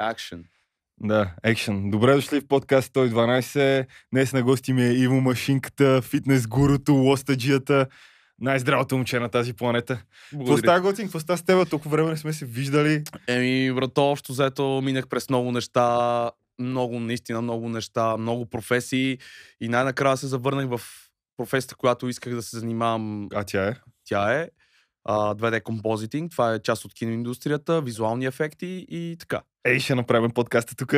Action. Да, екшен. Добре дошли в подкаст 112. Днес на гости ми е Иво Машинката, фитнес гурото, лостаджията. Най-здравото момче на тази планета. Какво става, Готин? Какво става с теб? Толкова време не сме се виждали. Еми, брато, общо взето минах през много неща, много, наистина много неща, много професии и най-накрая се завърнах в професията, която исках да се занимавам. А тя е? Тя е а, 2D композитинг. Това е част от киноиндустрията, визуални ефекти и така. Ей, ще направим подкаста тук.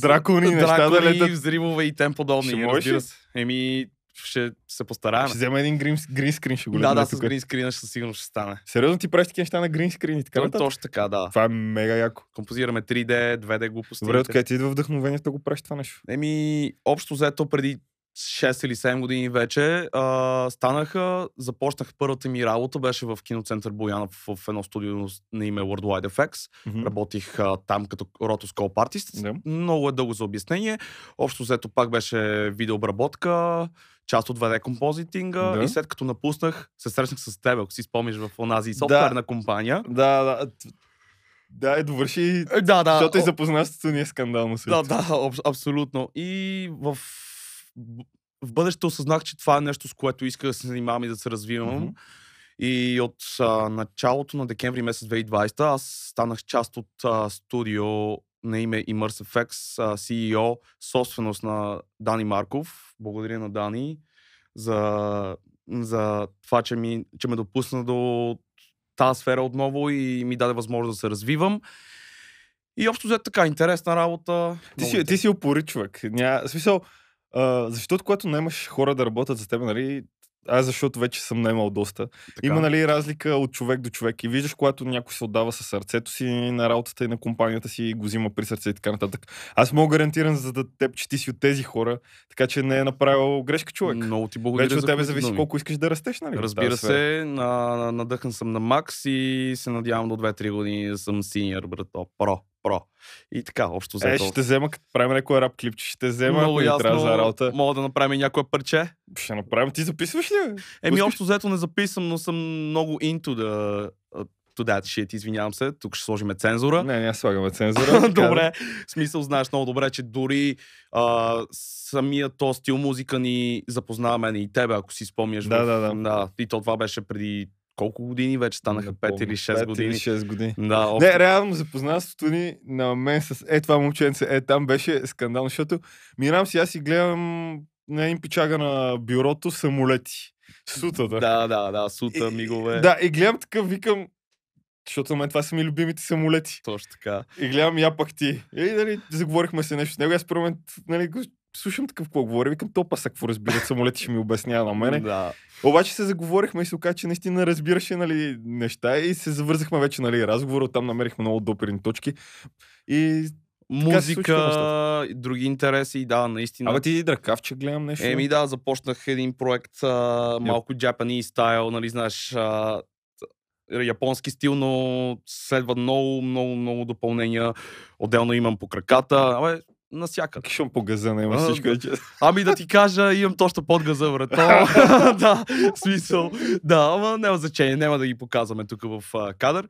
Дракони, неща да летат. взривове и тем подобни. Ще можеш ли? разбира се. Еми, ще се постараем. Ще взема един грин, грин скрин, ще го Да, да, с тук. грин скрина ще със сигурност ще стане. Сериозно ти правиш такива неща на грин скрин и така нататък? точно така, да. Това е мега яко. Композираме 3D, 2D глупости. Добре, откъде ти идва вдъхновението да го правиш това нещо? Еми, общо взето преди 6 или 7 години вече а, станаха, започнах първата ми работа, беше в киноцентър Боянов в едно студио на име Worldwide FX. Мгм. Работих а, там като ротоскоп артист. Да. Много е дълго за обяснение. Общо взето пак беше видеообработка, част от 2D композитинга Да. и след като напуснах, се срещнах с теб, ако си спомниш в онази софтуерна компания. Да, да. Да, е, довърши. Е, Да, да. Защото и о- запознанството ни е скандално. Да, да, аб- абсолютно. И в, в бъдеще осъзнах, че това е нещо, с което исках да се занимавам и да се развивам. Мгм. И от а, началото на декември месец 2020 аз станах част от а, студио на име ImmersiveX, а, CEO, собственост на Дани Марков. Благодаря на Дани за, за това, че, ми, че ме допусна до тази сфера отново и ми даде възможност да се развивам. И общо взето така, интересна работа. Ти си, ти си упорит човек. Ня... в Смисъл, а, защото когато наймаш хора да работят за теб, нали, аз защото вече съм наймал доста. Така. Има нали разлика от човек до човек и виждаш, когато някой се отдава със сърцето си на работата и на компанията си и го взима при сърце и така нататък. Аз мога гарантиран за да теб, че ти си от тези хора, така че не е направил грешка човек. Много ти благодаря Вече от тебе зависи думи. колко искаш да растеш, нали? Разбира се, на, на, надъхан съм на Макс и се надявам до 2-3 години да съм синьор, брато. Про, про. И така, общо Е, взето. ще те взема, като правим някой рап клип, че ще взема, много ни трябва ясно, за работа. мога да направим някое парче. Ще направим. Ти записваш ли? Еми, общо взето не записвам, но съм много into the, to that shit, извинявам се. Тук ще сложим цензура. Не, не слагаме цензура. да. добре. В смисъл, знаеш много добре, че дори а, самия то стил музика ни запознава мен и тебе, ако си спомняш. Да, в, да, да. да. И то това беше преди колко години вече станаха? Не 5 помня. или 6 Пет години. Или 6 години. Да, общо. Не, реално запознанството ни на мен с е това момченце, е там беше скандално, защото минавам си, аз си гледам на един пичага на бюрото самолети. Сутата. Да, да, да, сута, И- мигове. Да, и гледам такъв, викам, защото на мен това са ми любимите самолети. Точно така. И гледам, я пак ти. И нали, заговорихме се нещо с него. Аз първо нали, го слушам такъв какво говори. Викам, то паса какво разбират самолети, ще ми обяснява на мене. Да. Обаче се заговорихме и се оказа, че наистина разбираше нали, неща и се завързахме вече нали, разговора. Оттам намерихме много допирни точки. И... Музика, и други интереси, да, наистина. Абе ти дракавче гледам нещо. Еми да, започнах един проект, а, малко Japanese стайл, нали, знаеш, а, японски стил, но следва много, много, много допълнения. Отделно имам по краката, абе, насякъде. Кишом по газа, няма А, всичко. да. Ами да ти кажа, имам точно под газа, брато. да, смисъл. Да, ама няма значение, няма да ги показваме тук в а, кадър.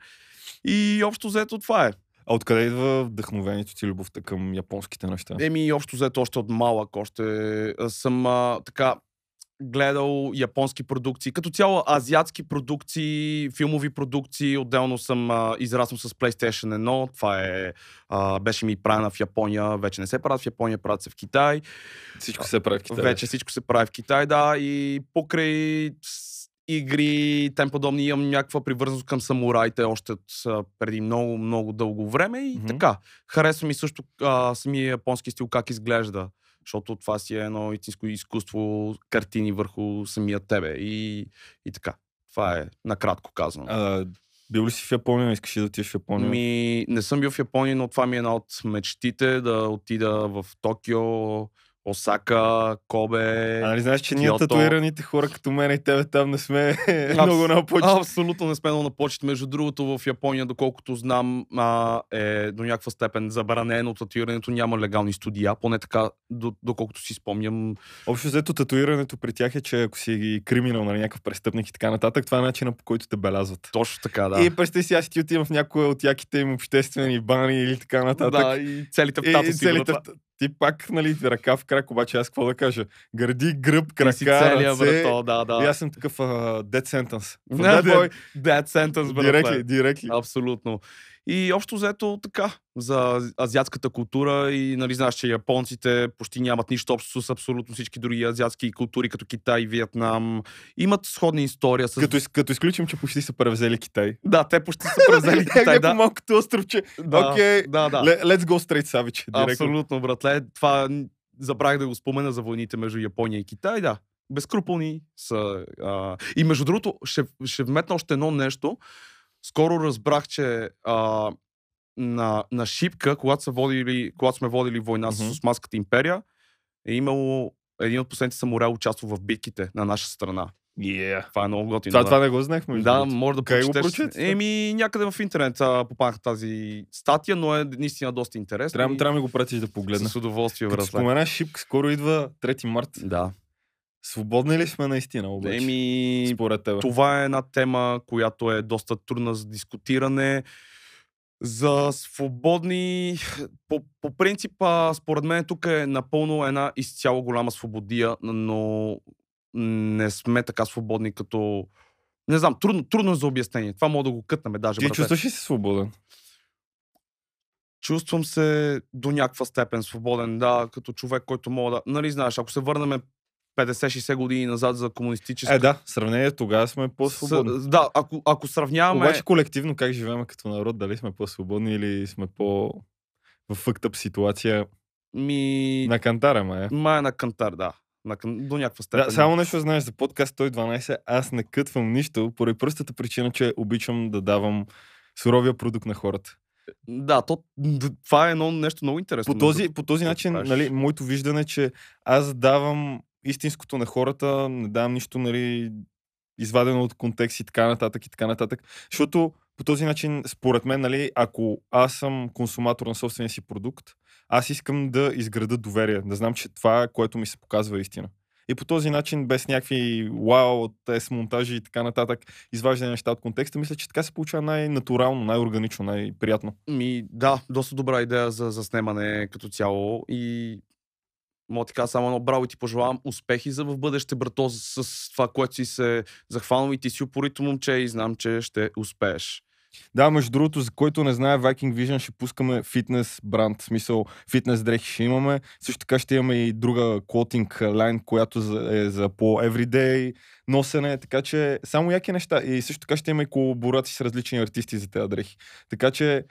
И общо взето това е. А откъде идва вдъхновението ти, любовта към японските неща? Еми, общо взето още от малък, още съм а, така гледал японски продукции, като цяло азиатски продукции, филмови продукции. Отделно съм а, израснал с PlayStation 1. Това е, а, беше ми правена в Япония. Вече не се правят в Япония, правят се в Китай. Всичко се прави в Китай. Вече всичко се прави в Китай, да. И покрай игри, тем подобни, имам някаква привързаност към самураите още от преди много, много дълго време. И Мгм. така. Харесва ми също а, самия японски стил, как изглежда. Защото това си е едно истинско изкуство, картини върху самия тебе. И, и така. Това е накратко казано. А, бил ли си в Япония? Искаш ли да отидеш в Япония? Ми, не съм бил в Япония, но това ми е една от мечтите да отида в Токио. Осака, Кобе. А нали знаеш, че ние Киото. татуираните хора като мен и тебе там не сме много на почет. Абсолютно не сме много на почет. Между другото, в Япония, доколкото знам, а, е до някаква степен забранено татуирането. Няма легални студия, поне така, до, доколкото си спомням. Общо взето татуирането при тях е, че ако си криминал на някакъв престъпник и така нататък, това е начинът по който те белязват. Точно така, да. И представи си, аз ти отивам в някоя от яките им обществени бани или така нататък. да, и целите в тато и целите. Ти пак, нали, ръка в крак, обаче аз какво да кажа? Гърди, гръб, Ти крака, си целия, ръце. брато, да, да. И аз съм такъв uh, dead sentence. For Не, that boy, Dead sentence, брат. директли, директли. Абсолютно. И общо взето така, за азиатската култура и нали знаеш, че японците почти нямат нищо общо с абсолютно всички други азиатски култури, като Китай, Виетнам. Имат сходна история с... Като, из- като изключим, че почти са превзели Китай. Да, те почти са превзели Китай, да. малкото островче. Да, Окей, да, да. Le- Let's go straight savage. Директно. Абсолютно, братле. Това забравих да го спомена за войните между Япония и Китай, да. Безкруполни са. А... И между другото, ще, ще вметна още едно нещо. Скоро разбрах, че а, на, на Шипка, когато, са водили, когато сме водили война с Мгм. Османската империя, е имало един от последните самураи участва в битките на наша страна. Yeah. Това е много готино. Това, да. това не го знаех, между Да, може да го прочетеш. прочете? Еми, някъде в интернет а, попаднах тази статия, но е наистина доста интересна. Трябва, и трябва да го пратиш да погледна. С удоволствие, Като братле. споменаш Шипк, скоро идва 3 март. Да. Свободни ли сме наистина обаче? Еми, Според теб. това е една тема, която е доста трудна за дискутиране. За свободни, по, по принцип, а, според мен тук е напълно една изцяло голяма свободия, но не сме така свободни като... Не знам, трудно, трудно е за обяснение. Това мога да го кътнаме даже. Ти брате. чувстваш ли се свободен? Чувствам се до някаква степен свободен, да, като човек, който мога да... Нали, знаеш, ако се върнем 50-60 години назад за комунистическа... Е, да, сравнение тогава сме по-свободни. С, да, ако, ако сравняваме... Обаче колективно как живеем като народ, дали сме по-свободни или сме по в фъктъп ситуация Ми... на кантара, ма е. Май на кантар, да. На, до някаква степен. Да, само нещо знаеш за подкаст 112, аз не кътвам нищо, поради простата причина, че обичам да давам суровия продукт на хората. Да, то, това е едно нещо много интересно. По този, по този начин, нали, моето виждане е, че аз давам истинското на хората, не давам нищо, нали, извадено от контекст и така нататък и така нататък. Защото по този начин, според мен, нали, ако аз съм консуматор на собствения си продукт, аз искам да изграда доверие, да знам, че това, което ми се показва е истина. И по този начин, без някакви вау, тест, монтажи и така нататък, изваждане неща от контекста, мисля, че така се получава най-натурално, най-органично, най-приятно. Ми, да, доста добра идея за заснемане като цяло и мога ти кажа само едно браво и ти пожелавам успехи за в бъдеще, брато, с, това, което си се захванал и ти си упорито момче и знам, че ще успееш. Да, между другото, за който не знае, Viking Vision ще пускаме фитнес бранд, в смисъл фитнес дрехи ще имаме. Също така ще имаме и друга клотинг лайн, която е за по everyday носене, така че само яки неща. И също така ще има и колаборации с различни артисти за тези дрехи. Така че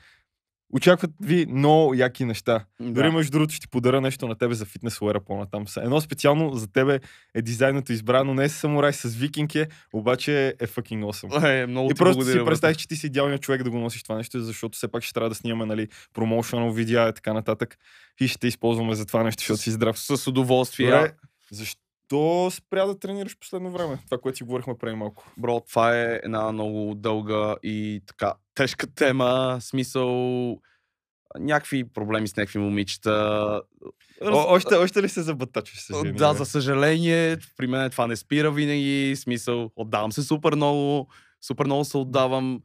очакват ви много яки неща. Дори между другото ще ти подаря нещо на тебе за фитнес уера по-натам. Едно специално за тебе е дизайнато избрано. Не е самурай с викинг е, обаче е fucking awesome. Е, много И ти просто си представих, че ти си идеалният човек да го носиш това нещо, защото все пак ще трябва да снимаме нали, промоушенал видеа и така нататък. И ще те използваме за това нещо, защото си здрав. С удоволствие. Добре, защо спря да тренираш последно време? Това, което си говорихме преди малко. Бро, това е една много дълга и така тежка тема. Смисъл, някакви проблеми с някакви момичета. Раз- О, още, още ли се забатачиш с жени? да, за съжаление, при мен това не спира винаги. Смисъл, отдавам се супер много, супер много се отдавам.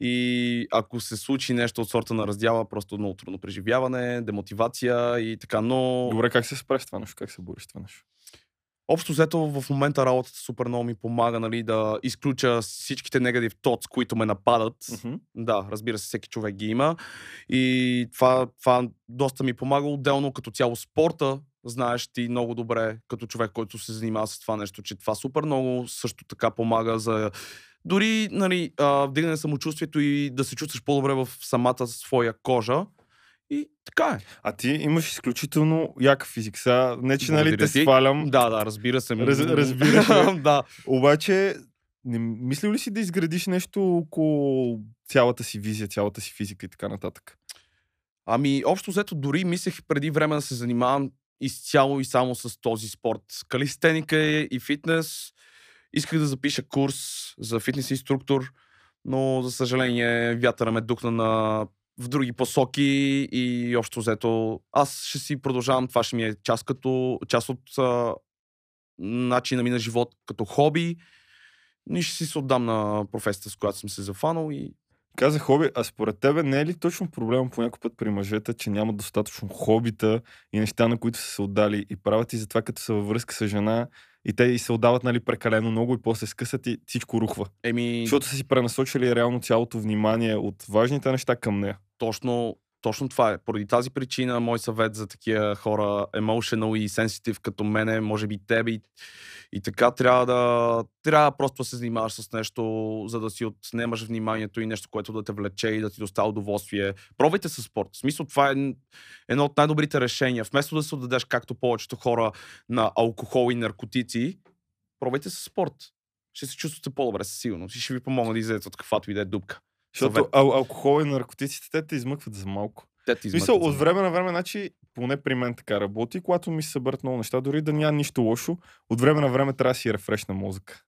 И ако се случи нещо от сорта на раздяла, просто много трудно преживяване, демотивация и така, но... Добре, как се справиш с това нещо? Как се бориш това нещо? Общо взето в момента работата супер много ми помага нали, да изключа всичките негатив тоц, които ме нападат. Мгм. Да, разбира се, всеки човек ги има. И това, това доста ми помага отделно като цяло спорта. Знаеш ти много добре, като човек, който се занимава с това нещо, че това супер много също така помага за дори нали, вдигане самочувствието и да се чувстваш по-добре в самата своя кожа. И така е. А ти имаш изключително яка физик. Сега, не че нали те ти. свалям, Да, да, разбира се. Раз- разбира се. да. Обаче, не, мислил ли си да изградиш нещо около цялата си визия, цялата си физика и така нататък? Ами, общо взето, дори мислех преди време да се занимавам изцяло и само с този спорт. Калистеника и фитнес. Исках да запиша курс за фитнес инструктор, но за съжаление вятъра ме духна на в други посоки и общо взето аз ще си продължавам, това ще ми е част, като, част от а, начина ми на живот като хоби и ще си се отдам на професията, с която съм се зафанал и каза хоби, а според тебе не е ли точно проблема по някой път при мъжете, че нямат достатъчно хобита и неща, на които са се отдали и правят и затова като са във връзка с жена и те и се отдават нали, прекалено много и после скъсат и всичко рухва. Еми... Защото са си пренасочили реално цялото внимание от важните неща към нея. Точно, точно това е. Поради тази причина, мой съвет за такива хора, emotional и sensitive като мене, може би тебе и, и така, трябва да трябва просто да се занимаваш с нещо, за да си отнемаш вниманието и нещо, което да те влече и да ти доставя удоволствие. Пробвайте с спорт. В смисъл, това е едно от най-добрите решения. Вместо да се отдадеш, както повечето хора, на алкохол и наркотици, пробвайте с спорт. Ще се чувствате по-добре, със сигурност. И ще ви помогна да излезете от каквато и да е дупка. Защото ал- алкохол и наркотиците те те измъкват за малко. Те ти Мисъл, от време на време, значи, поне при мен така работи, когато ми се съберат много неща, дори да няма нищо лошо, от време на време трябва да си рефрешна музика.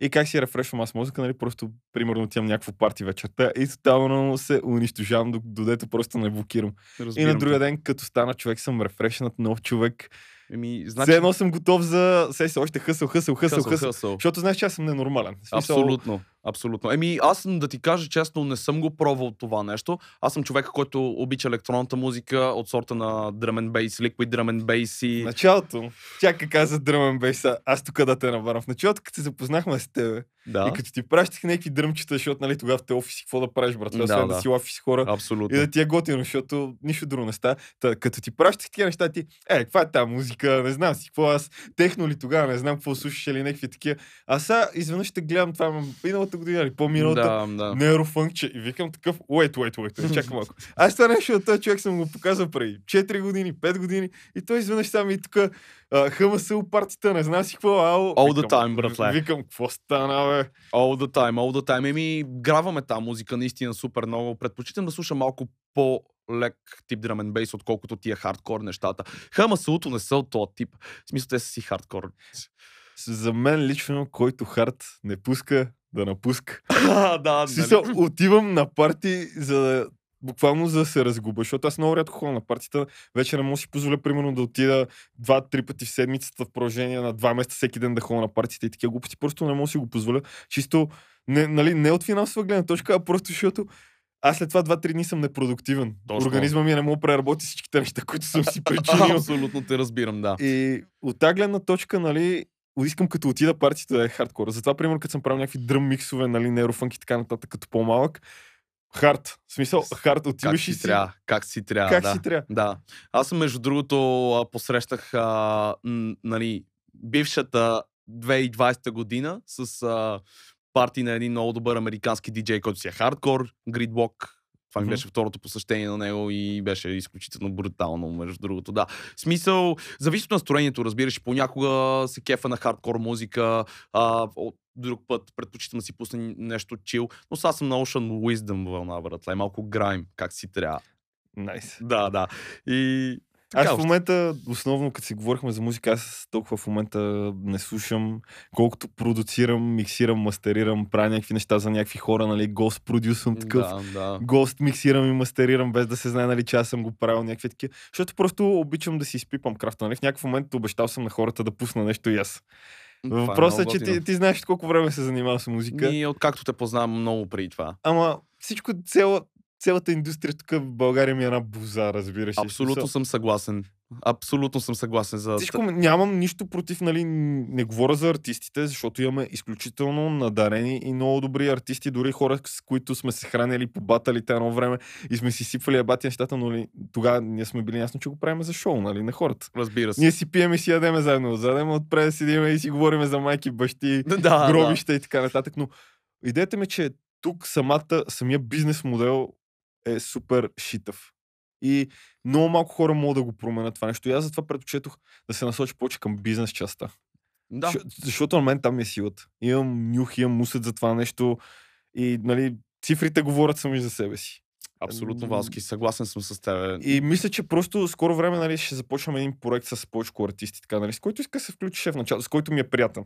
И как си рефрешвам аз музика, нали, просто, примерно, отивам някакво парти вечерта и тотално се унищожавам, до- додето просто не блокирам. И Разбирам на те. другия ден, като стана човек, съм рефрешнат, нов човек. Еми, Значи... Все едно съм готов за... Се се още хъсъл, хъсъл, хъсъл, хъсъл, хъсъл. Защото знаеш, че аз съм ненормален. Смисъл, Абсолютно. Абсолютно. Еми, аз да ти кажа честно, не съм го пробвал това нещо. Аз съм човек, който обича електронната музика от сорта на drum and bass, liquid drum and bass и... Началото, как каза дръмън бейса, аз тук да те набарам. В началото, като се запознахме с тебе Да, и като ти пращах някакви дръмчета, защото нали, тогава в те офиси, какво да правиш, брат? Да, Да, да. си офис хора. абсолютно. И да ти е готино, защото нищо друго не става. Та, като ти пращах тия неща, ти, е, каква е тази музика, не знам си какво аз, техно ли тогава, не знам какво слушаш или някакви такива. А сега изведнъж ще гледам това м, миналата година или по-миналата, Да, да. нейрофънкче и викам такъв, wait, wait, wait, чакай малко. Аз това нещо от този човек съм го показал преди 4 години, 5 години и той изведнъж там и тук хъмъсъл партията, не знам си какво, ало. All the Викам, time, братле. Викам, какво стана, бе? All the time, all the time. Еми, граваме тази музика наистина супер много. Предпочитам да слушам малко по-лек тип drum and bass, отколкото тия хардкор нещата. Хамасулто не са от този тип. В смисъл, те са си хардкор. За мен лично, който хард не пуска, да напуска. да, да. В смисъл, отивам на парти, за да буквално за да се разгуба, защото аз много рядко ходя на партията. Вече не мога да си позволя, примерно, да отида два-три пъти в седмицата в продължение на два месеца всеки ден да ходя на партията и такива глупости. Просто не мога да си го позволя. Чисто, не, нали, не от финансова гледна точка, а просто защото аз след това 2-3 дни съм непродуктивен. Точно. Организма ми не мога да преработи всичките неща, които съм си причинил. Абсолютно те разбирам, да. И от тази гледна точка, нали, искам като отида партията да е хардкор. Затова, примерно, като съм правил някакви дръм миксове, нали, нейрофънки и така нататък, като по-малък, хард. В смисъл, хард, отиваш и си трябва, как си трябва, Как да. си трябва. Да. Аз между другото, посрещах а, нали, бившата 2020 година с а, парти на един много добър американски диджей, който си е хардкор, Gridwalk. Това ми беше второто посещение на него и беше изключително брутално, между другото. Да. Смисъл, зависи от настроението, разбираш. Понякога се кефа на хардкор музика, а, от друг път предпочитам да си пусна нещо чил, но сега съм на Ocean Wisdom вълна, братле. Малко грайм, как си трябва. Найс. Да, да. И... Аз в момента, основно като си говорихме за музика, аз толкова в момента не слушам, колкото продуцирам, миксирам, мастерирам, правя някакви неща за някакви хора, нали, гост продюсвам такъв. Да, да. Гост миксирам и мастерирам, без да се знае, нали, че аз съм го правил някакви такива. Защото просто обичам да си изпипам крафта. Нали? В някакъв момент обещал съм на хората да пусна нещо и аз. Това Въпросът е, че ти, ти знаеш колко време се занимавам с музика. Ние, откакто те познавам много преди това. Ама всичко, цяла, цялата индустрия тук в България ми е една буза, разбираш. ли? Абсолютно съм съгласен. Абсолютно съм съгласен за... Всичко, нямам нищо против, нали, не говоря за артистите, защото имаме изключително надарени и много добри артисти, дори хора, с които сме се хранили по баталите едно време и сме си сипвали ебати нещата, но нали, тогава ние сме били ясно, че го правим за шоу, нали, на хората. Разбира се. Ние си пием и си ядеме заедно отзадем, отпред да седиме и си говориме за майки, бащи, да, да. гробища и така нататък, но идеята ми е, че тук самата, самия бизнес модел е супер шитав. И много малко хора могат да го променят това нещо. И аз затова предпочетох да се насоча повече към бизнес частта. Да. Защо- Защото на мен там е силата. Имам нюх, имам усет за това нещо и нали, цифрите говорят сами за себе си. Абсолютно, Валски, съгласен съм с теб. И мисля, че просто скоро време нали, ще започваме един проект с повече артисти, така, нали, с който иска да се включи в началото, с който ми е приятен.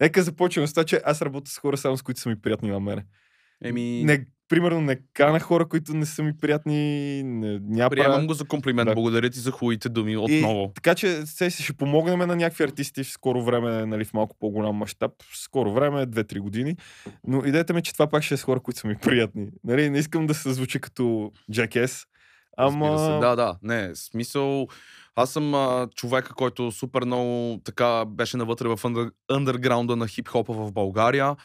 Нека започваме с това, че аз работя с хора само с които са ми приятни на мене. Еми... Не, примерно не кана хора, които не са ми приятни. Не, няма Приемам го за комплимент. Да. Благодаря ти за хубавите думи отново. И, така че се, ще помогнем на някакви артисти в скоро време, нали, в малко по-голям мащаб. В скоро време, 2-3 години. Но идеята ми е, че това пак ще е с хора, които са ми приятни. Нали, не искам да се звучи като. Разбира Ама... Се. Да, да. Не, смисъл... Аз съм а, човека, който супер много така беше навътре в андър, на хип-хопа в България.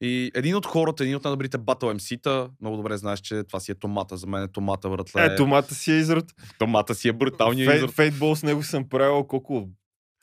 И един от хората, един от най-добрите батъл MC-та, много добре знаеш, че това си е томата. За мен е томата, братле. Е, томата си е изрод. Томата си е бруталният Фей, изрод. фейтбол с него съм правил колко?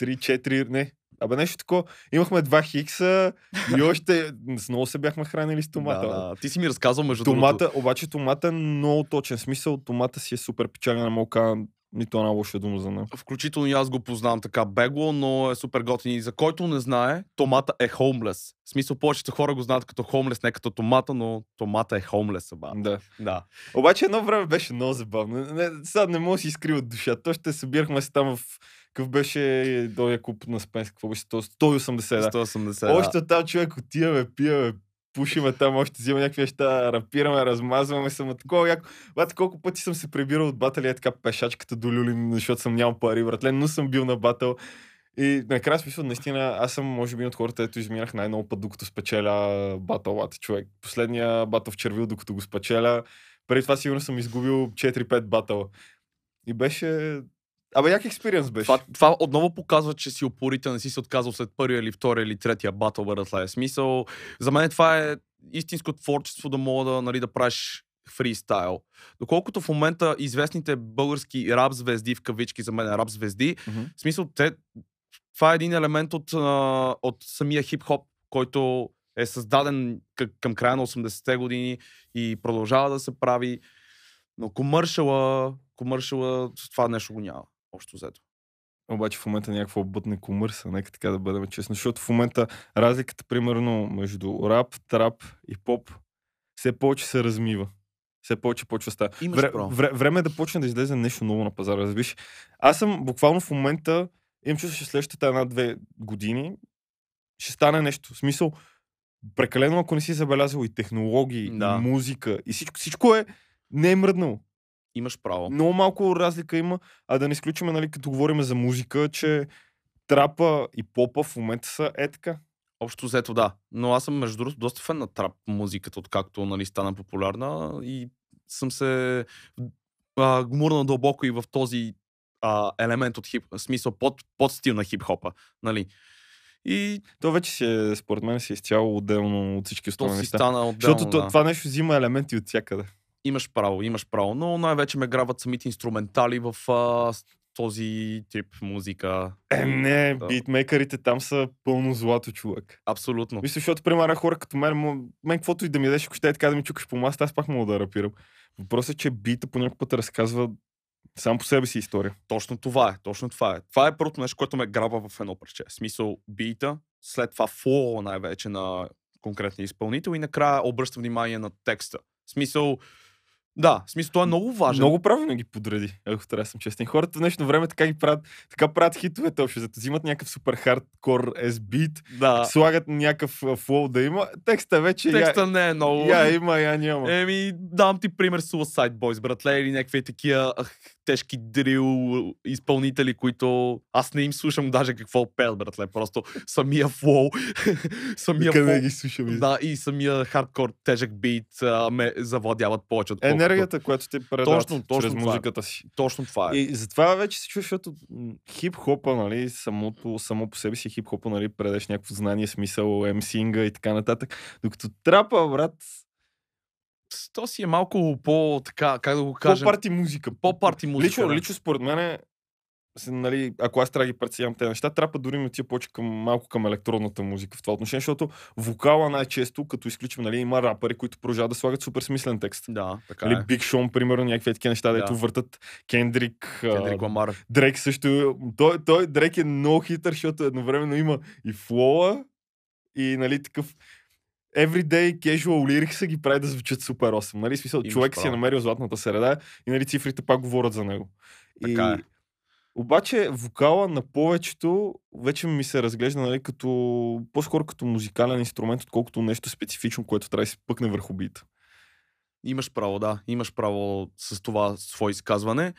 3-4, не. Абе нещо такова. Имахме два хикса и още с много се бяхме хранили с томата. Да, да. Ти си ми разказал между Томата, другото. обаче томата е много точен смисъл. Томата си е супер печален, не мога нито една лоша дума за него. Включително и аз го познавам така бегло, но е супер готин. И за който не знае, томата е хоумлес. В смисъл, повечето хора го знаят като хоумлес, не като томата, но томата е хоумлес, ба. Да. Да. Обаче едно време беше много забавно. Не, сега не мога да си изкрива от душа. То ще събирахме се там в какъв беше този клуб на Спенс, какво беше 180, да. 180. да. Още там човек отиваме, пиваме, пушиме там, още взимаме някакви неща, рапираме, размазваме се, ма такова яко. Бате, колко пъти съм се прибирал от батали, е така пешачката до Люлин, защото съм нямал пари, братле, но съм бил на батъл. И накрая смисъл, наистина, аз съм, може би, от хората, ето изминах най-много път, докато спечеля батълата човек. Последния батъл в Червил, докато го спечеля, преди това сигурно съм изгубил 4-5 батъла. И беше... Абе, як експириенс беше? Това, това отново показва, че си упорител, не си се отказал след първия или втория или третия батъл, братле. Смисъл, за мен това е истинско творчество да мога да, нали, да правиш фристайл. Доколкото в момента известните български рап звезди, в кавички за мен рап звезди, в смисъл, те, това е един елемент от, от самия хип-хоп, който е създаден към края на 80-те години и продължава да се прави. Но комършала, комършала, това нещо го няма. Общо взето. Обаче в момента някаква бътне комърса, нека така да бъдем честни. Защото в момента разликата, примерно, между рап, трап и поп, все повече се размива. Все повече почва става. Вре, вре, време е да почне да излезе нещо ново на пазара. Разбиш? Аз съм буквално в момента, имам чувство, че следващите една-две години ще стане нещо. В смисъл, прекалено, ако не си забелязал и технологии, Да. и музика, и всичко, всичко е, не е мръднало. Имаш право. Много малко разлика има, а да не изключваме, нали, като говорим за музика, че трапа и попа в момента са е така. Общо взето да. Но аз съм, между другото, доста фен на трап музиката, откакто нали, стана популярна и съм се а, гмурнал дълбоко и в този а, елемент от хип, смисъл под, под стил на хип-хопа. Нали? И То вече си е, според мен, си е изцяло отделно от всички останали неща. стана отделно. Защото то, да. това нещо взима елементи от всякъде. Имаш право, имаш право. Но най-вече ме грабват самите инструментали в а, този тип музика. Е, не, Да. битмейкърите там са пълно злато, човек. Абсолютно. Мисля, защото, примерно, хора като мен, мен каквото и да ми дадеш, ако ще е така да ми чукаш по маста, аз пак мога да рапирам. Въпросът е, че бита по някакъв път разказва сам по себе си история. Точно това е, точно това е. Това е първото нещо, което ме грабва в едно парче. Смисъл бита, след това флоу най-вече на конкретния изпълнител и накрая обръща внимание на текста. Смисъл, да, в смисъл, това е много важен. Много правилно ги подреди, ако трябва да съм честен. Хората в днешно време така ги правят, така правят хитовете общо, зато взимат някакъв супер хардкор S-beat, Да, слагат някакъв флоу да има. Текста вече текста не е много. я, я има, я няма. Еми, дам ти пример Suicide Boys, братле, или някакви такива тежки дрил изпълнители, които аз не им слушам даже какво пеят, братле. Просто самия флоу, самия Къде флоу, ги слушаме? да, и самия хардкор тежък бит а, ме завладяват повече от Енергията, която те предават Точно, точно чрез това е. музиката си. Точно това е. И затова вече се чува, защото хип-хопа, нали, самото, само по себе си хип-хопа, нали, предеш някакво знание, смисъл, емсинга и така нататък. Докато трапа, брат, То си е малко по, така, как да го кажем, по-парти музика. по-парти музика. Лично, да. лично според мен нали, ако аз трябва да ги преценявам тези неща, трапа дори ми отива повече към, малко към електронната музика в това отношение, защото вокала най-често, като изключим, нали, има рапъри, които продължават да слагат супер смислен текст. Да, така Нали, е. Биг Шон, примерно, някакви такива неща, Да. дето въртат Кендрик, Кендрик Ламар. Дрейк също. Той, той Дрейк е много хитър, защото едновременно има и флоа, и нали такъв everyday casual lyrics са ги прави да звучат супер 8. Нали? Смисъл, Имаш човек си е право. намерил златната среда и нали, цифрите пак говорят за него. Така и, е. Обаче вокала на повечето вече ми се разглежда нали, като, по-скоро като музикален инструмент, отколкото нещо специфично, което трябва да се пъкне върху бита. Имаш право, да. Имаш право с това свое изказване.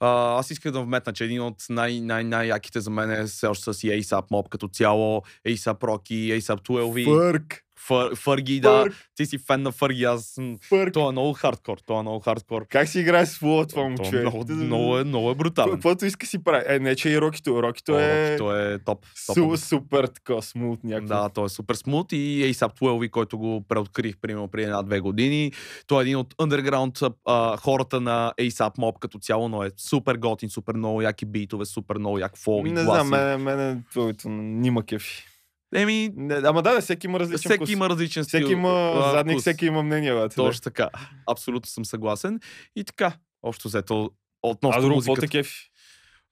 А, аз исках да вметна, че един от най- най- най-яките за мен е все още с ASAP Mob като цяло, ASAP Rocky, ASAP 12, Фърк! Фър, Фърги, да. Фърк! Ти си фен на Фърги, аз... м, Фърк! Той е много хардкор, той е много хардкор. Как си играе с флоу това Той момче? е много, много, е, много е брутален. Каквото иска си прави. Е, не, че и Рокито. Рокито е, Той е топ. топ. су, супер така смут някакво. Да, той е супер смут и ASAP 12, който го преоткрих примерно преди една-две години. Той е един от underground а, хората на ASAP Mob като цяло, но е супер готин, супер много яки битове, супер много як фол и Не гласи. знам, мене, мене твоето нима кефи. Еми, Не, ама да, всеки има различен всеки вкус. има различен стил. Всеки има а, задник, вкус. всеки има мнение, бе. Точно така. Абсолютно съм съгласен. И така, общо взето, А относно друго, какво музиката. кефи?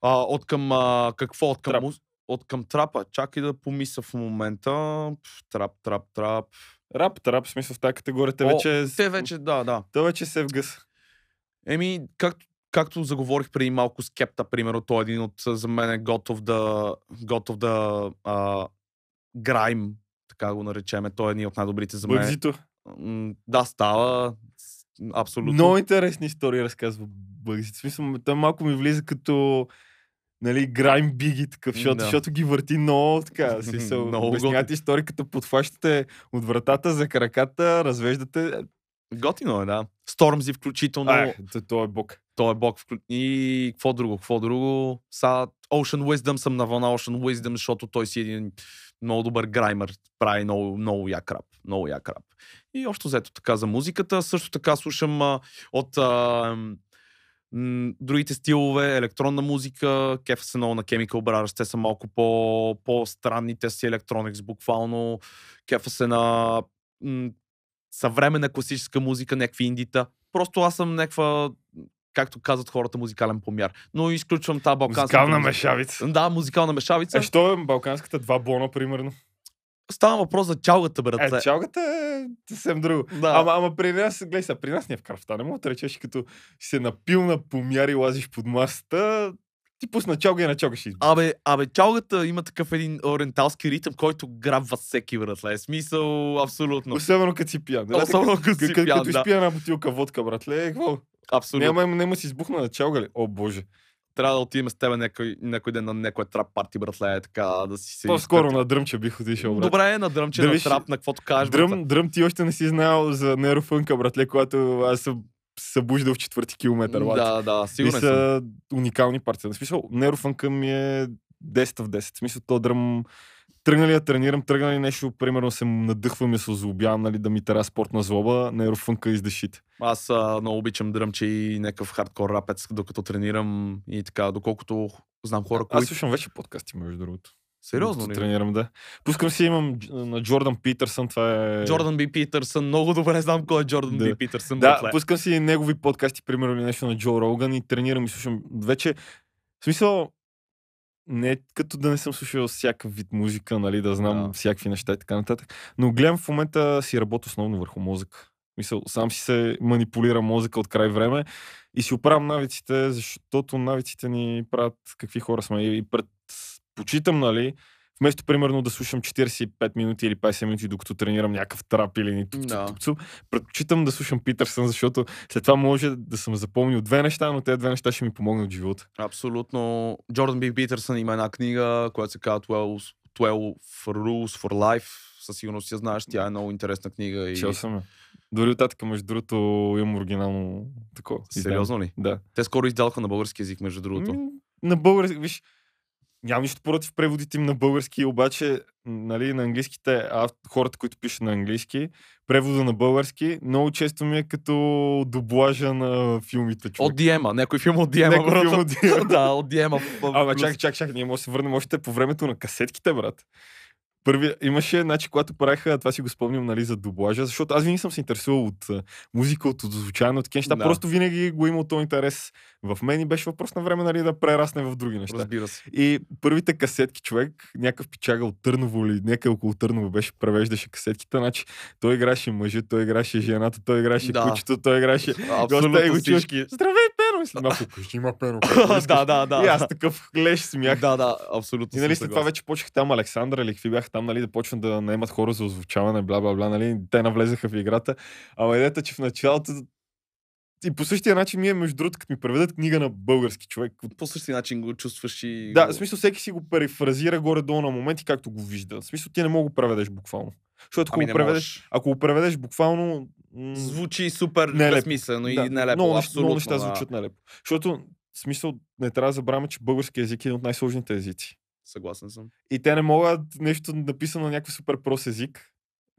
А, от към а, какво? От към, Трап. от към трапа. Чакай да помисля в момента. Трап, трап, трап. Рап, трап, в смисъл в тази категория, те О, вече... Те вече, да, да. Те вече се вгъс. Еми, както, както заговорих преди малко с Кепта, примерно, той е един от, за мен е готов да, готов да а, грайм, така го наречеме. Той е един от най-добрите за мен. Бъгзито. Да, става. Абсолютно. Много интересни истории разказва Бъгзито. В смисъл, той малко ми влиза като нали, грайм биги такъв, защото, Да. защото ги върти много така. Смисъл, Много обяснявате истории, като подхващате от вратата за краката, развеждате. Готино е, да. Стормзи включително. А, то, то е бог. Той е бог. вклю- И какво друго? Какво друго? Са Ocean Wisdom съм на вълна Ocean Wisdom, защото той си един много добър граймер. Прави много, много як рап. Много як рап. И общо взето така за музиката. Също така слушам а, от а, м, другите стилове, електронна музика, кефа се много на Chemical Brothers, те са малко по, по-странни, те си електроникс буквално, кефа се на м, съвременна класическа музика, някакви индита. Просто аз съм някаква, както казват хората, музикален помяр. Но изключвам тази балканска Музикална музика. мешавица. Да, музикална мешавица. Е, що е балканската два бона, примерно? Става въпрос за чалгата, брат. Е, чалгата е съвсем друго. Да. Ама, ама при нас, гледай сега, при нас не е в кръвта. Не мога да речеш, като се напил на помяр и лазиш под масата, ти пусна чалга и на чалга ще Абе, абе, чалгата има такъв един ориенталски ритъм, който грабва всеки братле. Смисъл, абсолютно. Особено като си пиян. Нали? Особено като си пиян, Като да. изпия една бутилка водка, братле, какво? Абсолютно. Няма, няма си избухна на чалга ли? О, боже. Трябва да отидем с теб някой, някой ден на някоя трап парти, братле, така да си се... По-скоро на дръмче бих отишъл, брат. Добре, на дръмче, Да на трап, на каквото кажеш. Дръм, дръм ти още не си знаел за нейрофънка, братле, когато аз съм събуждал в четвърти километър. брат. Да, да, И съм. са уникални партии. В смисъл, нейрофънка ми е 10 в 10. В смисъл, то дръм тръгнали да тренирам, тръгнали нещо, примерно се надъхвам и се озлобявам, нали, да ми тера спортна злоба, нейрофънка издашите. Аз а, много обичам дръмче и някакъв хардкор рапец, докато тренирам и така, доколкото знам хора, Аз които... слушам вече подкасти, между другото. Сериозно ли? Тренирам, да. Пускам си, имам на Джордан Питърсън, това е... Джордан Би Питърсън, много добре знам кой е Джордан Да. Би Питърсън. Да, братле. пускам си негови подкасти, примерно или нещо на Джо Роган и тренирам и слушам. Вече, в смисъл, не е като да не съм слушал всякакъв вид музика, нали, да знам Да. всякакви неща и така нататък. Но гледам в момента си работя основно върху мозък. Мисъл, сам си се манипулира мозъка от край време и си оправям навиците, защото навиците ни правят какви хора сме. И предпочитам, нали, вместо примерно да слушам 45 минути или 50 минути, докато тренирам някакъв трап или ни тук, Да. тук, тук, предпочитам да слушам Питърсън, защото след това може да съм запомнил две неща, но тези две неща ще ми помогнат в живота. Абсолютно. Джордан Би Питърсън има една книга, която се казва 12, 12 Rules for Life. Със сигурност я знаеш, тя е много интересна книга. И... Чел съм я. Дори оттатък, между другото, имам оригинално такова. Сериозно ли? Да. Те скоро издалха на български язик, между другото. М, На български, виж, нямам нищо против преводите им на български, обаче нали, на английските, а хората, които пишат на английски, превода на български, много често ми е като дублажа на филмите. Човек. От Диема. Някой филм от Диема, Някой брат. филм от Диема. да, от Диема. Ама чак, чак, чак, ние може да се върнем още по времето на касетките, брат. Първи, имаше, значи, когато правиха, това си го спомням, нали, за дублажа, защото аз винаги съм се интересувал от музика, от звучане, от такива неща. Да. Просто винаги го имал този интерес в мен и беше въпрос на време, нали, да прерасне в други неща. Разбира се. И първите касетки, човек, някакъв пичага от Търново или някъде около Търново беше, превеждаше касетките, значи той играше мъжа, той играше жената, той играше Да. кучето, той играше Абсолютно го всички. Здравей, Пено! И след малко, кажи, има Пено. да, да, да. И аз такъв леш смях. Да, да, абсолютно. И нали след това вече почнаха там Александър или какви бяха там, нали, да почнат да наемат хора за озвучаване, бла, бла, бла, нали, те навлезаха в играта. Ама идеята, че в началото и по същия начин ми е, между другото, като ми преведат книга на български човек. По същия начин го чувстваш и... Да, в смисъл всеки си го перифразира горе-долу на моменти, както го вижда. В смисъл ти не мога го преведеш буквално. Защото ако, Ами го преведеш, ако го преведеш буквално... м, Звучи супер Нелепо. безсмислено и да, нелепо. много, абсолютно, много неща да. звучат нелепо. Защото, в смисъл, не трябва да забравяме, че български език е един от най-сложните езици. Съгласен съм. И те не могат нещо написано на някакъв супер прост език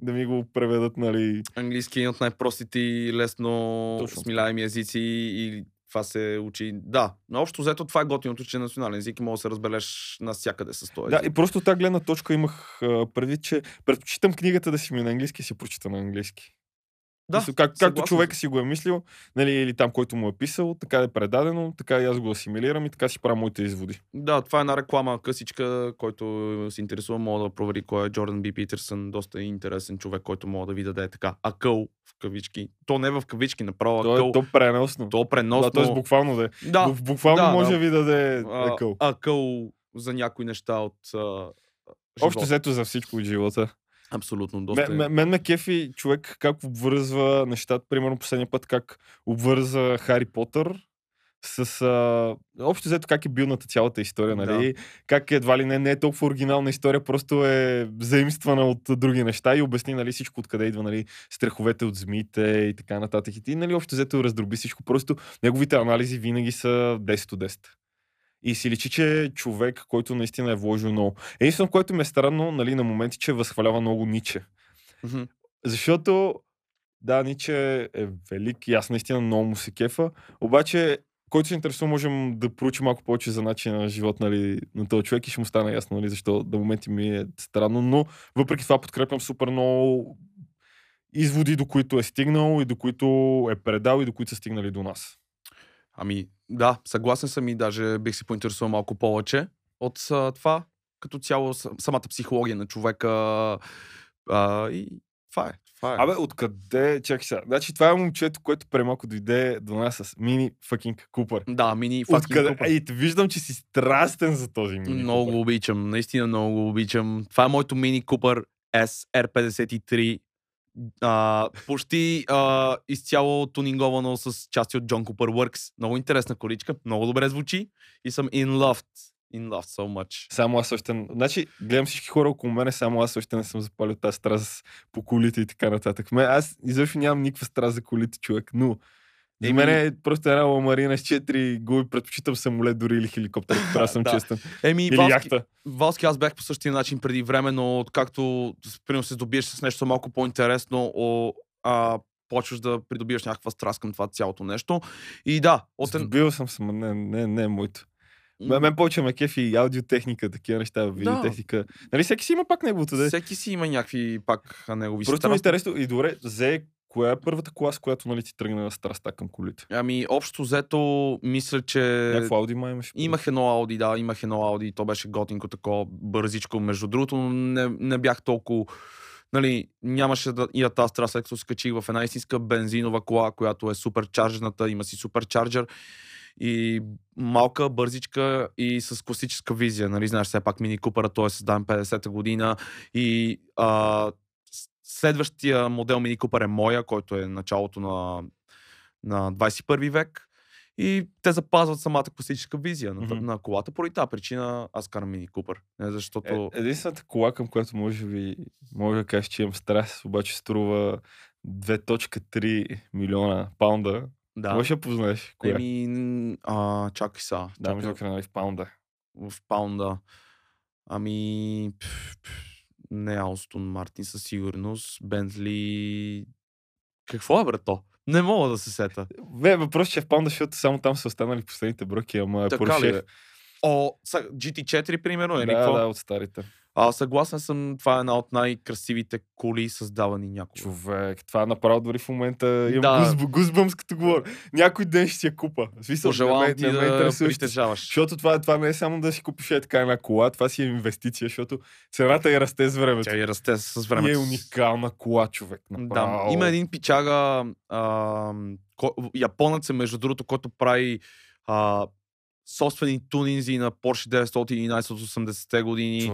да ми го преведат, нали... Английски е един от най-простите и лесно Точно. смиляеми езици и това се учи. Да, но общо взето това е готиното, че е национален език и може да се разбереш навсякъде с този Да, език. и просто от тази гледна точка имах предвид, че предпочитам книгата да си ми е на английски и си прочита на английски. Да, как, както съгласен човека съм. си го е мислил, нали, или там, който му е писал, така е предадено, така и аз го асимилирам и така си правя моите изводи. Да, това е една реклама късичка, който се интересува, мога да провери кой е Джордан Би Питерсън. Доста интересен човек, който мога да ви даде така акъл в кавички. То не в кавички, направо То акъл. е то преносно. То преносно. Да, т.е. буквално да е. Да, Бук- Буквално да, може да. ви да даде а, акъл. акъл за някои неща от а, Общо живота. взето за всичко от живота. Абсолютно, доста. Ме, ме, мен ме кефи човек как обвързва нещата. Примерно последния път как обвърза Хари Потър с... А, общо взето как е билната цялата история, нали? Как едва ли не, не е толкова оригинална история, просто е заимствана от други неща и обясни нали, всичко откъде идва, нали, страховете от змиите и така нататък. И нали, общо взето раздроби всичко. Просто неговите анализи винаги са 10 от 10. И си личи, че е човек, който наистина е вложил много. Единствено, което ми е странно, нали, на моменти, че възхвалява много Ниче. Мгм. Защото, да, Ниче е велик и аз наистина много му се кефа. Обаче, който се интересува, можем да проучим малко повече за начина на живот нали, на този човек и ще му стане ясно, нали, защо до моменти ми е странно. Но въпреки това подкрепям супер много изводи, до които е стигнал и до които е предал и до които са стигнали до нас. Ами, да, съгласен съм и даже бих се поинтересувал малко повече от а, това. Като цяло самата психология на човека. А, и това е. Това е. Абе, откъде? Чакай сега. Значи това е момчето, което премалко дойде до нас с мини fucking Купър. да, мини Откъде? Cooper. Ей, виждам, че си страстен за този мини Много Купър. го обичам, наистина много го обичам. Това е моето мини Купър SR53. А, почти а, изцяло тунинговано с части от John Cooper Works. Много интересна количка, много добре звучи и съм in love. In love so much. Само аз още... Значи, гледам всички хора около мене, само аз още не съм запалил тази страст по колите и така нататък. Ме, аз изобщо нямам никаква страст за колите, човек, но за Еми- мен е просто една ламарина с 4 губи, предпочитам самолет дори или хеликоптер, ако да съм Да. честен. Еми, Или Валски, яхта. Валски, аз бях по същия начин преди време, но откакто с- примерно се здобиеш с нещо малко по-интересно, о, а, почваш да придобиваш някаква страст към това цялото нещо. И да, от ен... Здобил съм се, не, не, не е моето. Мен повече ме кефи и аудиотехника, такива неща, видеотехника. Нали всеки си има пак неговото, да. Всеки си има някакви пак негови Просто ми е страсти. интересно и добре, зе, коя е първата кола, с която нали ти тръгна на страста към колите? Ами, общо взето, мисля, че... Някакво Ауди май имаш? Имах едно Ауди, да, имах едно Ауди, то беше готинко такова, бързичко. Между другото, но не, не бях толкова нали, нямаше да и тази страст, като се качих в една истинска бензинова кола, която е суперчаржната, има си суперчарджер и малка, бързичка и с класическа визия. Нали, знаеш, все пак Мини Купера, той е създаден 50-та година и а, следващия модел Мини Купер е моя, който е началото на, на 21 век. И те запазват самата класическа визия на, Мгм. на колата. Поради тази причина аз карам Мини Купер. Не защото... Е, единствената кола, към която може би може да кажеш, че имам страст, обаче струва 2.3 милиона паунда. да. Може да познаеш коя? Еми, а, чакай са. да, чакай, между нали в паунда. в паунда. Ами, пф, пф, не Алстон Мартин със сигурност. Бентли... Какво е, брато? Не мога да се сета. Бе, въпрос, че е в паунда, защото само там са останали последните бройки, ама е Така Porsche. ли? О, са, GT4, примерно, или да, какво? да, от старите. А, съгласен съм, това е една от най-красивите коли, създавани някога. Човек, това направо дори в момента имам Да. да. гузбъмс, като говоря. Някой ден ще си я купа. Смисъл, Пожелавам не ти не да притежаваш. Защото това, това не е само да си купиш е така една кола, това си е инвестиция, защото цената я расте с времето. Тя и расте с И е времето. уникална кола, човек. Да, Направо. има един пичага, а, ко, японец е, между другото, който прави а, собствени тунинзи на Porsche 911 от 80-те години.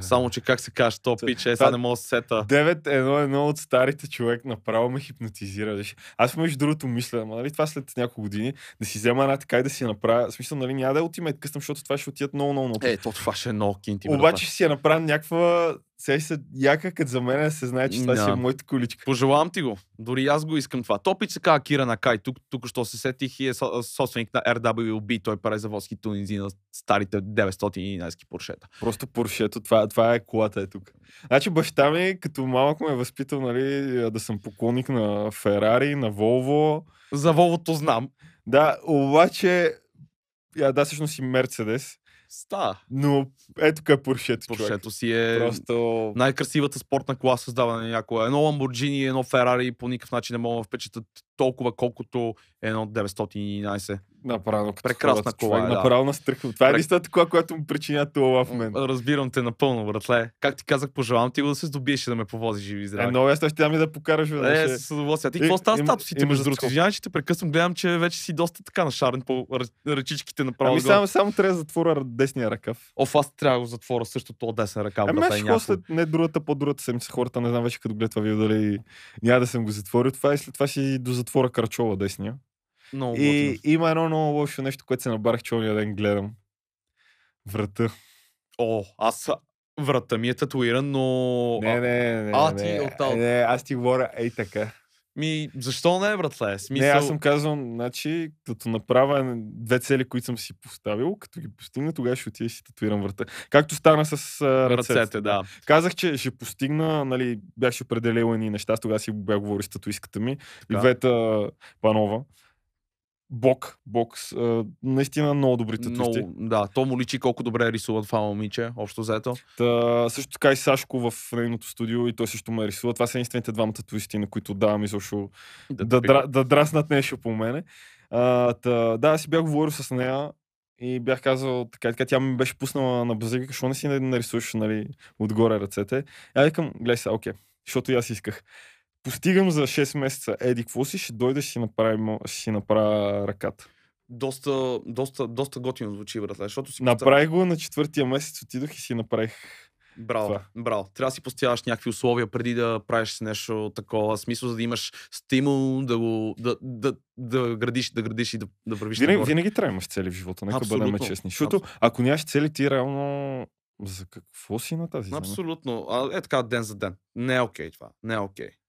Само, че как се каже, то Та- пич е, сега не мога да се сета. 9-1-1 от старите човек направо ме хипнотизира. Виж. Аз между другото мисля, ама нали това след няколко години, да си взема една така и да си направя. В смисъл, нали няма да е Ultimate Custom, защото това ще отидат много, много, много. Е, то това ще е много кинти. Обаче ще си я направя някаква сега се яка, като за мен да се знае, че това си е Да. моята количка. Пожелавам ти го. Дори аз го искам това. Топич се казва Кира Накай. Тук, тук що се сетих и е со- собственик на RWB. Той прави заводски тунинзи на старите 911 поршета. Просто Поршето, това, това е колата е тук. Значи баща ми, като малък ме е възпитал, нали, да съм поклонник на Ферари, на Волво. За Волвото знам. Да, обаче, да, всъщност и Мерцедес. Става. Но ето къде е Поршето. Поршето си е Просто... най-красивата спортна кола създавана на някоя. Едно Lamborghini и едно Ферари по никакъв начин не могат да впечатлят толкова, колкото едно 911. Направо като Прекрасна хората, кола човек, е, да. Направо настръхва. Това е Прек- единствената кола, която му причинява това в мен. Разбирам те напълно, братле. Как ти казах, пожелавам ти го да се здобиеш и да ме повозиш живи и Е, здрави. много ясно ще ти ми да покараш. да Е, ще- с удоволствие. А ти И- какво става имаш между другото? Извинявай, че те прекъсвам. Гледам, че вече си доста така нашарен по ръ- ръчичките направо. Ами само, само трябва да затворя десния ръкав. Оф, аз трябва да го затворя също то десен ръка. Ами аз е ще след не другата, по-другата седмица хората, не знам вече като гледат това видео дали няма да съм го затворил. Това и след това си до затвора Карчова десния. Много И готино. има едно много лошо нещо, което се набарах, че ония ден гледам. Врата. О, аз врата ми е татуиран, но... Не, не, не. а, не, ти от тал- не, аз ти говоря ей така. Ми, защо не, братле? Смисъл... Не, аз съм казал, значи, като направя две цели, които съм си поставил, като ги постигна, тогава ще отида и си татуирам врата. Както стана с а, ръцете. ръцете, да. Казах, че ще постигна, нали, бях определил едни неща, тогава си бях говорил с татуистката ми, Така. Ивета Панова. Бок, бокс, а, наистина много добри татуисти. Много, да, то му личи колко добре рисува това момиче, общо взето. Та, също така и Сашко в нейното студио и той също ме рисува. Това са единствените двама татуисти, на които давам изобщо да, да, дра, да драснат нещо по мене. А, та, да, си бях говорил с нея и бях казал така, така тя ми беше пуснала на базика, защо не си нарисуваш нали, отгоре ръцете. И аз викам, гледай сега, окей, защото и аз исках. Постигам за 6 месеца, еди, какво си, ще дойда, ще си направя, ще направя ръката. Доста, доста, доста готино звучи, братле, защото си Направих го на четвъртия месец, отидох и си направих. Браво, това. браво. Трябва да си поставяш някакви условия преди да правиш нещо такова, смисъл, за да имаш стимул да го, да, да, да градиш, да градиш и да, да вървиш Винаги, нагоре. винаги трябва да имаш цели в живота, нека бъдем Абсолютно. честни. Защото ако нямаш цели, ти реално за какво си на тази земя? Абсолютно. А, е така, ден за ден. Не е окей това. Не е окей. С-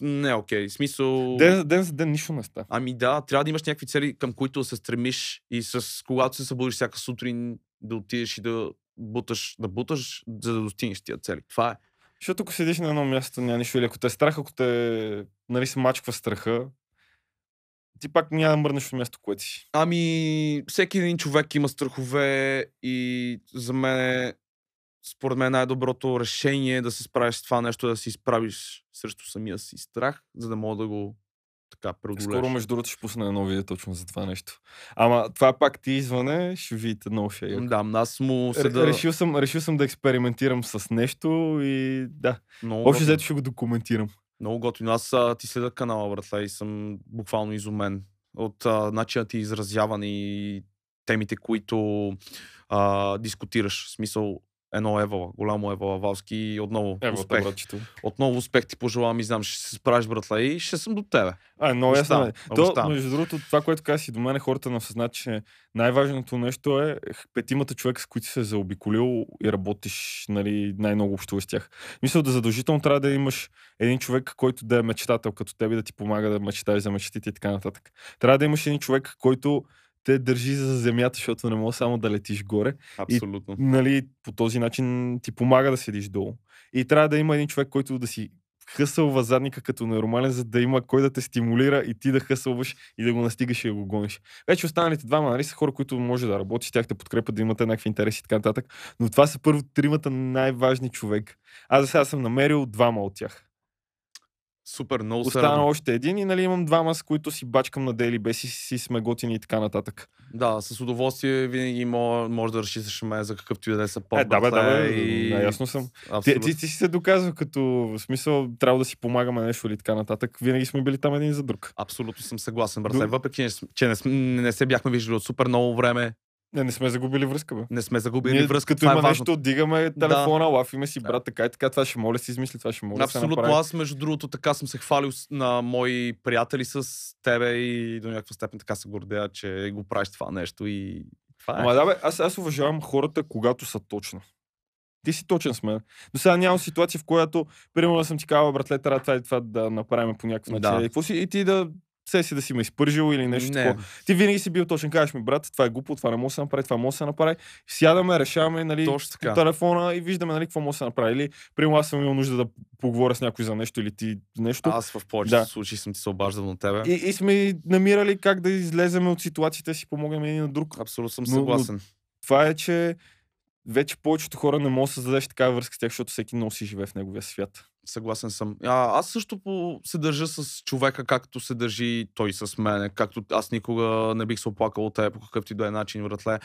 Не е окей. Смисъл... Ден, за ден за ден нищо не става. Ами да, трябва да имаш някакви цели, към които да се стремиш и с когато се събудиш всяка сутрин да отидеш и да буташ, да буташ, за да достигнеш тия цели. Това е. Защото ако седиш на едно място, няма нищо. Или ако те е страх, ако те нали, се мачква страха, ти пак няма да мръднеш от място, което си. Ами, всеки един човек има страхове и за мен според мен най-доброто решение е да се справиш с това нещо, да се изправиш срещу самия си страх, за да мога да го така преодолееш. Скоро, между другото, ще пусна едно видео точно за това нещо. Ама това пак ти извъне, ще видите много ще е яко. Да, аз му Р- седа... Решил, съм, решил съм да експериментирам с нещо и да. Много Общо взето ще го документирам. Много готино. Аз а, ти следа канала, братле, и съм буквално изумен от а, начина ти изразяване и темите, които а, дискутираш. В смисъл, едно Евала, голямо Евала Валски и отново Ево, успех. братчето. Отново успех ти пожелавам и знам, ще се справиш, братле, и ще съм до тебе. А, Обещавам, ясно. е. То, между другото, това, което каза си до мен, хората не осъзнат, че най-важното нещо е петимата човека, с които се заобиколил и работиш, нали, най-много общуваш с тях. Мисля, да задължително трябва да имаш един човек, който да е мечтател като теб и да ти помага да мечтаеш за мечтите и така нататък. Трябва да имаш един човек, който те държи за земята, защото не може само да летиш горе. Абсолютно. Нали, по този начин ти помага да седиш долу. И трябва да има един човек, който да си хъсълва задника като нормален, за да има кой да те стимулира и ти да хъсълваш и да го настигаш и да го гониш. Вече останалите двама нали, са хора, които може да работиш, тях те подкрепят, да имате еднакви интереси и така нататък. Но това са първо тримата най-важни човек. Аз за сега съм намерил двама от тях. Супер, много Остана още един и нали имам двама, с които си бачкам на дейли беси, си сме готини и така нататък. Да, с удоволствие винаги може, може да разчиташ мен за какъвто и да е съпорт. Е, да, бе, да, бе, и... ясно съм. Ти, ти, ти, си се доказва като в смисъл трябва да си помагаме нещо или така нататък. Винаги сме били там един за друг. Абсолютно съм съгласен, брат. До... Въпреки, че не, не се бяхме виждали от супер много време, не, не сме загубили връзка, бе. Не сме загубили Ние, връзка. Като има е нещо, дигаме телефона, да. лафиме си, брат, така и така, това ще моля си измисли, това ще моля Абсолютно, аз между другото така съм се хвалил на мои приятели с тебе и до някаква степен така се гордея, че го правиш това нещо и това е. Ама да, бе, аз, аз уважавам хората, когато са точно. Ти си точен с мен. До сега нямам ситуация, в която, примерно, съм ти казал, братле, трябва това и това да направим по някакъв начин. Да. И, и ти да се си да си ме изпържил или нещо не. такова. Ти винаги си бил точен, кажеш ми, брат, това е глупо, това не може да се направи, това може да се направи. Сядаме, решаваме нали, Точно така. телефона и виждаме нали, какво може да се направи. Или, примерно, аз съм имал нужда да поговоря с някой за нещо или ти нещо. Аз в повечето да. случаи съм ти се обаждал на тебе. И, и сме намирали как да излеземе от ситуацията си помогнем един на друг. Абсолютно съм съгласен. Но, но, това е, че вече повечето хора не могат да създадеш такава връзка с тях, защото всеки носи живее в неговия свят. Съгласен съм. А, аз също по, се държа с човека, както се държи той с мен. Както аз никога не бих се оплакал от теб по какъвто и да е начин, вратле.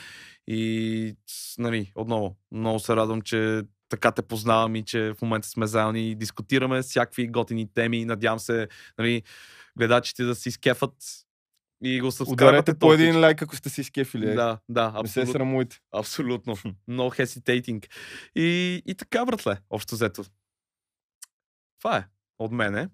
И, нали, отново, много се радвам, че така те познавам и че в момента сме заедно и дискутираме всякакви готини теми. Надявам се, нали, гледачите да си скефат и го Ударете по един лайк, ако сте си скефили. Да, да. Абсолютно. Не се срамуйте. Абсолютно. No hesitating. И, и така, братле, общо взето. Това е от мене.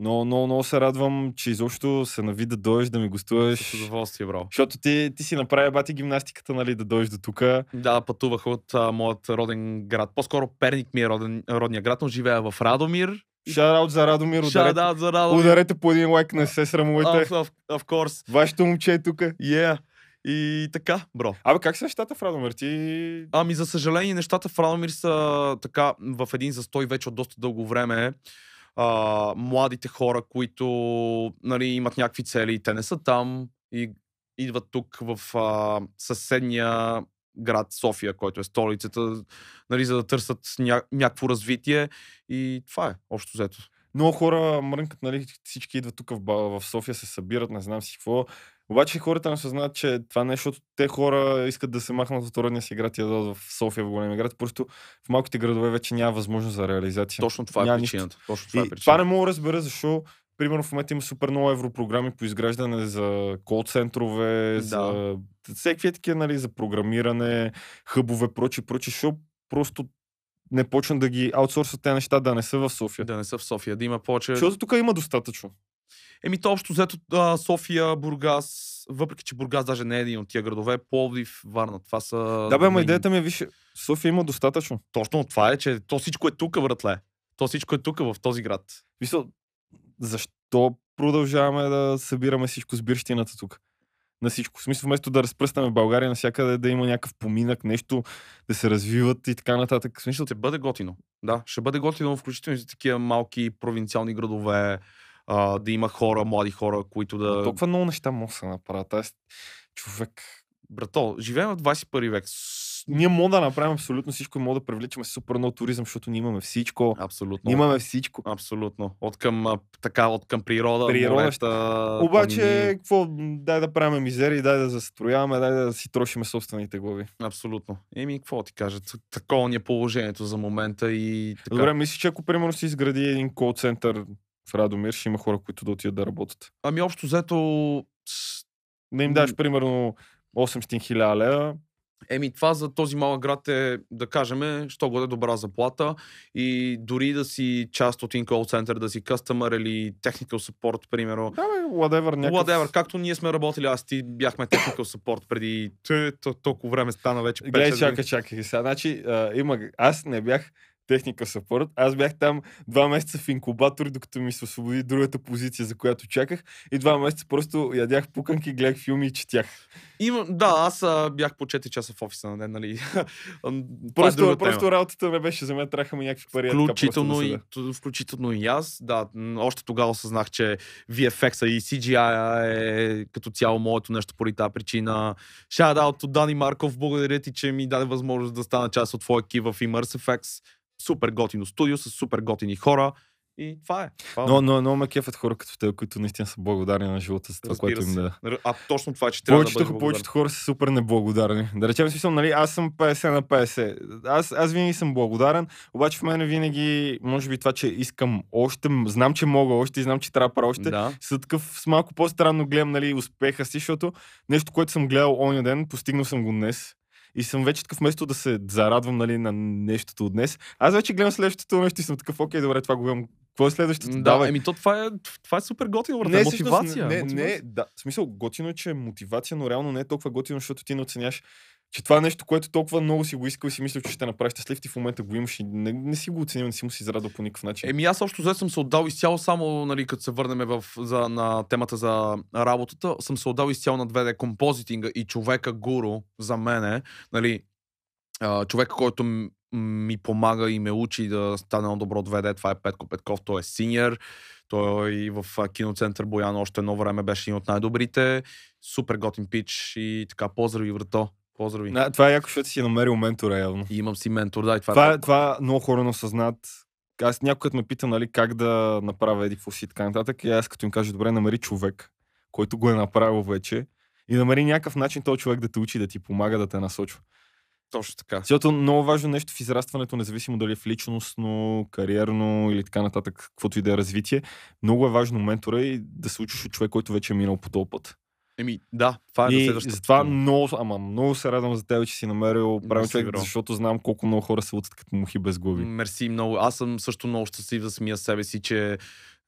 Но много, много се радвам, че изобщо се нави да дойдеш да ми гостуваш. С удоволствие, бро. Защото ти, ти си направи бати гимнастиката, нали, да дойдеш до тук. Да, пътувах от а, моят роден град. По-скоро Перник ми е роден, родния град, но живея в Радомир. Шараут за Радомир. Ударете, за Радомир. Ударете по един лайк, не се срамувайте. Of, of, of course. Вашето момче е тук. Yeah. И така, бро. Абе, как са нещата в Радомир? Ти... Ами, за съжаление, нещата в Радомир са така в един застой вече от доста дълго време. А, младите хора, които нали, имат някакви цели, те не са там и идват тук в а, съседния град София, който е столицата, нали, за да търсят ня- някакво развитие. И това е, общо взето. Много хора мрънкат, нали, всички идват тук в, в София, се събират, не знам си какво. Обаче хората не съзнават, че това не е, защото те хора искат да се махнат от родния си град и да в София, в големия град. Просто в малките градове вече няма възможност за реализация. Точно това няма е причината. Точно това, е причината. това не мога да разбера, защо примерно в момента има супер много европрограми по изграждане за кол-центрове, да. за всеки такива, нали, за програмиране, хъбове, прочи, прочи, защото просто не почнат да ги аутсорсват тези неща, да не са в София. Да не са в София, да има повече. Защото тук има достатъчно. Еми, то общо взето София, Бургас, въпреки че Бургас даже не е един от тия градове, Пловдив, Варна, това са... Да бе, ама идеята ми е, виж, София има достатъчно. Точно това е, че то всичко е тук, братле. То всичко е тук, в този град. Висо, защо продължаваме да събираме всичко с бирщината тук? на всичко. В смисъл, вместо да разпръстаме България навсякъде, да има някакъв поминък, нещо, да се развиват и така нататък. В смисъл... Ще бъде готино. Да, ще бъде готино, включително и за такива малки провинциални градове, а, да има хора, млади хора, които да... Но толкова много неща могат да се направят. Аз човек... Брато, живеем в 21 век ние мога да направим абсолютно всичко и мога да привличаме супер много туризъм, защото ние имаме всичко. Абсолютно. Ние имаме всичко. Абсолютно. От към, така, от към природа. Природа. Морета, Обаче, какво, дай да правим мизери, дай да застрояваме, дай да си трошиме собствените глави. Абсолютно. Еми, какво ти кажа? Такова ни е положението за момента и така. Добре, мислиш, че ако примерно си изгради един кол-център в Радомир, ще има хора, които да отидат да работят. Ами общо взето... Не им даш примерно 800 хиляди лева, Еми, това за този малък град е, да кажем, що годе добра заплата и дори да си част от център, да си customer или technical support, примерно. Да, бе, whatever, някакъв... whatever. Както ние сме работили, аз ти бяхме technical support преди толкова време стана вече. Гледай, чакай, чакай. Сега, значи, а, има... аз не бях техника support. Аз бях там два месеца в инкубатор, докато ми се освободи другата позиция, за която чаках. И два месеца просто ядях пуканки, гледах филми и четях. Има, да, аз а, бях по 4 часа в офиса на ден, нали? Това е Просто, просто тема. работата не беше за мен, трябваха ми някакви пари. така Включително просто да и, включително и аз. Да, още тогава осъзнах, че VFX-а и CGI е като цяло моето нещо поради тази причина. Shout out от Дани Марков, благодаря ти, че ми даде възможност да стана част от твоя екип в ImmersiveX. Супер готино студио с супер готини хора. И това е. Това е. Но, но, но ме кефят хора като теб, които наистина са благодарни на живота за това, Разбира което им да. А точно това, че трябва да Повечето, бъдеш повечето хора са супер неблагодарни. Да речем, смисъл, нали, аз съм 50 на 50. Аз, аз винаги съм благодарен, обаче в мене винаги, може би това, че искам още, знам, че мога още и знам, че трябва да правя още. Да. С такъв с малко по-странно гледам нали, успеха си, защото нещо, което съм гледал оня ден, постигнал съм го днес. И съм вече такъв вместо да се зарадвам нали, на нещото от днес. Аз вече гледам следващото нещо и съм такъв, окей, добре, това го гледам. Какво е следващото? Да, Давай. еми то това е, това е супер готино, брат. Не, Не, всъщност, мотивация. Не, мотивация. не, да. В смисъл, готино е, че е мотивация, но реално не е толкова готино, защото ти не оценяш, че това е нещо, което толкова много си го искал и си мислил, че ще те направи щастлив, ти в момента го имаш и не, не си го оценил, не си му си израдал по никакъв начин. Еми аз общо съм се отдал изцяло само, нали, като се върнем в, за, на темата за работата, съм се отдал изцяло на 2D композитинга и човека гуру за мене, нали, човека, който ми помага и ме учи да стане едно добро 2D, това е Петко Петков, той е синьор, той и в киноцентър Боян още едно време беше един от най-добрите, супер готин пич и така, поздрави, врато, поздрави. Да, това е яко, защото си е намерил ментора явно. И имам си ментор, да, и това, Това, е е, това много хора не осъзнат. Аз някой ме пита, нали, как да направя еди си и така нататък. И аз като им кажа, добре, намери човек, който го е направил вече и намери някакъв начин този човек да те учи, да ти помага, да те насочва. точно така. Защото много важно нещо в израстването, независимо дали е в личностно, кариерно или така нататък, каквото и да е развитие, много е важно ментора и да се учиш от човек, който вече е минал по този път. Еми, да, това е И следващата затова много, ама много се радвам за теб, че си намерил правилен човек, защото знам колко много хора се лутат като мухи без глави. Мерси много. Аз съм също много щастлив за самия себе си, че,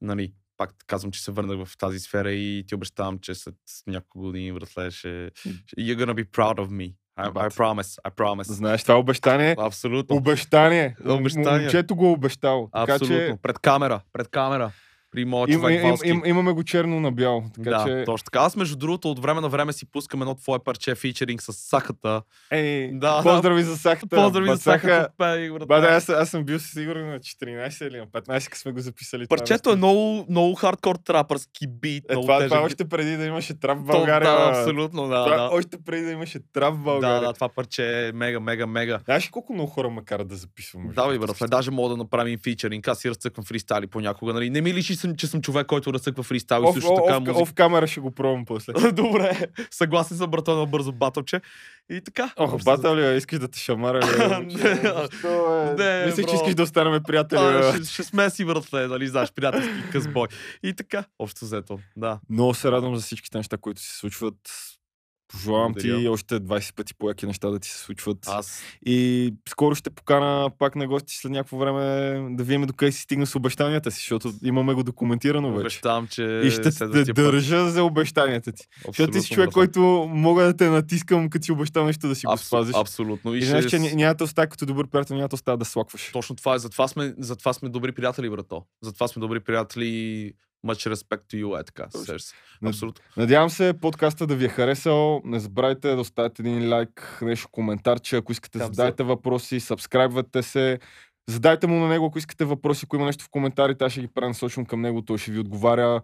нали, пак казвам, че се върнах в тази сфера и ти обещавам, че след няколко години, братле, ще... You're gonna be proud of me. I, I promise, I promise. Знаеш, това обещание. Абсолютно. Обещание. Обещание. Момчето го е обещал. Така Абсолютно. че Пред камера, пред камера. При моят им, човек им, Валски. им, имаме го черно на бяло. Така да, че, точно така. Аз, между другото, от време на време си пускам едно твое парче фичеринг с Сахата. ей, Да. поздрави за сахата. Поздрави за Бацаха. Сахата. пей, брат. Бада, аз, аз съм бил сигурен на 14 или на 15, като сме го записали. това Парчето е нещо. много, много хардкор трапърски бит. Е, това, тежък това бит. още преди да имаше трап в То- България. Да, бе. абсолютно, да. Това, да. Още преди да имаше трап в Да, България. да, това парче е мега, мега, мега. Знаеш колко много хора ме карат да записвам? Да, бе, брат, даже мога да направим фичеринг. Аз си разцъквам фристайли понякога. Нали? Не ми личи, съм, че съм човек, който разцъква фристайли. Оф, Също така музика. оф камера ще го пробвам после. Добре, съгласен съм, брат, едно бързо батълче. И така. Ох, батъл ли, искаш да те шамара ли? Не. Мислих, че искаш да останем приятели. Ще сме си, братле, нали, знаеш, приятелски късбой. И така, общо взето, да. Много се радвам за всичките неща, които се случват. Пожелавам ти още 20 пъти по-яки неща да ти се случват. Аз И скоро ще покана пак на гости след някакво време да видим докъде си стигна с обещанията си, защото имаме го документирано вече. обещавам, че И ще те път- държа за обещанията ти. Защото ти си Абсолютно, човек, който мога да те натискам, като си обещал нещо да си го Абсо- спазиш. Абсолютно. И, И, знаеш, ще... че ня- няма да остава като добър приятел, няма да остава да слакваш. Точно това е. Затова сме, затова сме добри приятели, брато. Затова сме добри приятели. Much respect to you, е така. Абсолютно. Надявам се подкаста да ви е харесал. Не забравяйте да оставите един лайк, нещо коментарче. Ако искате, Там задайте въпроси, сабскрайбвате се. Задайте му на него, ако искате въпроси, ако има нещо в коментарите, аз ще ги пренасочвам към него, той ще ви отговаря.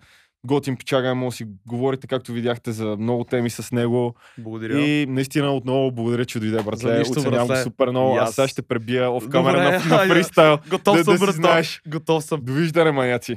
Готин пичага, може да си говорите, както видяхте, за много теми с него. Благодаря. И наистина отново благодаря, че дойде, братле. нищо, Оценявам братле. супер много. Аз сега ще пребия оф камера на, на фристайл. Готов да, съм, да си брато. знаеш. Готов съм. Довиждане, маняци.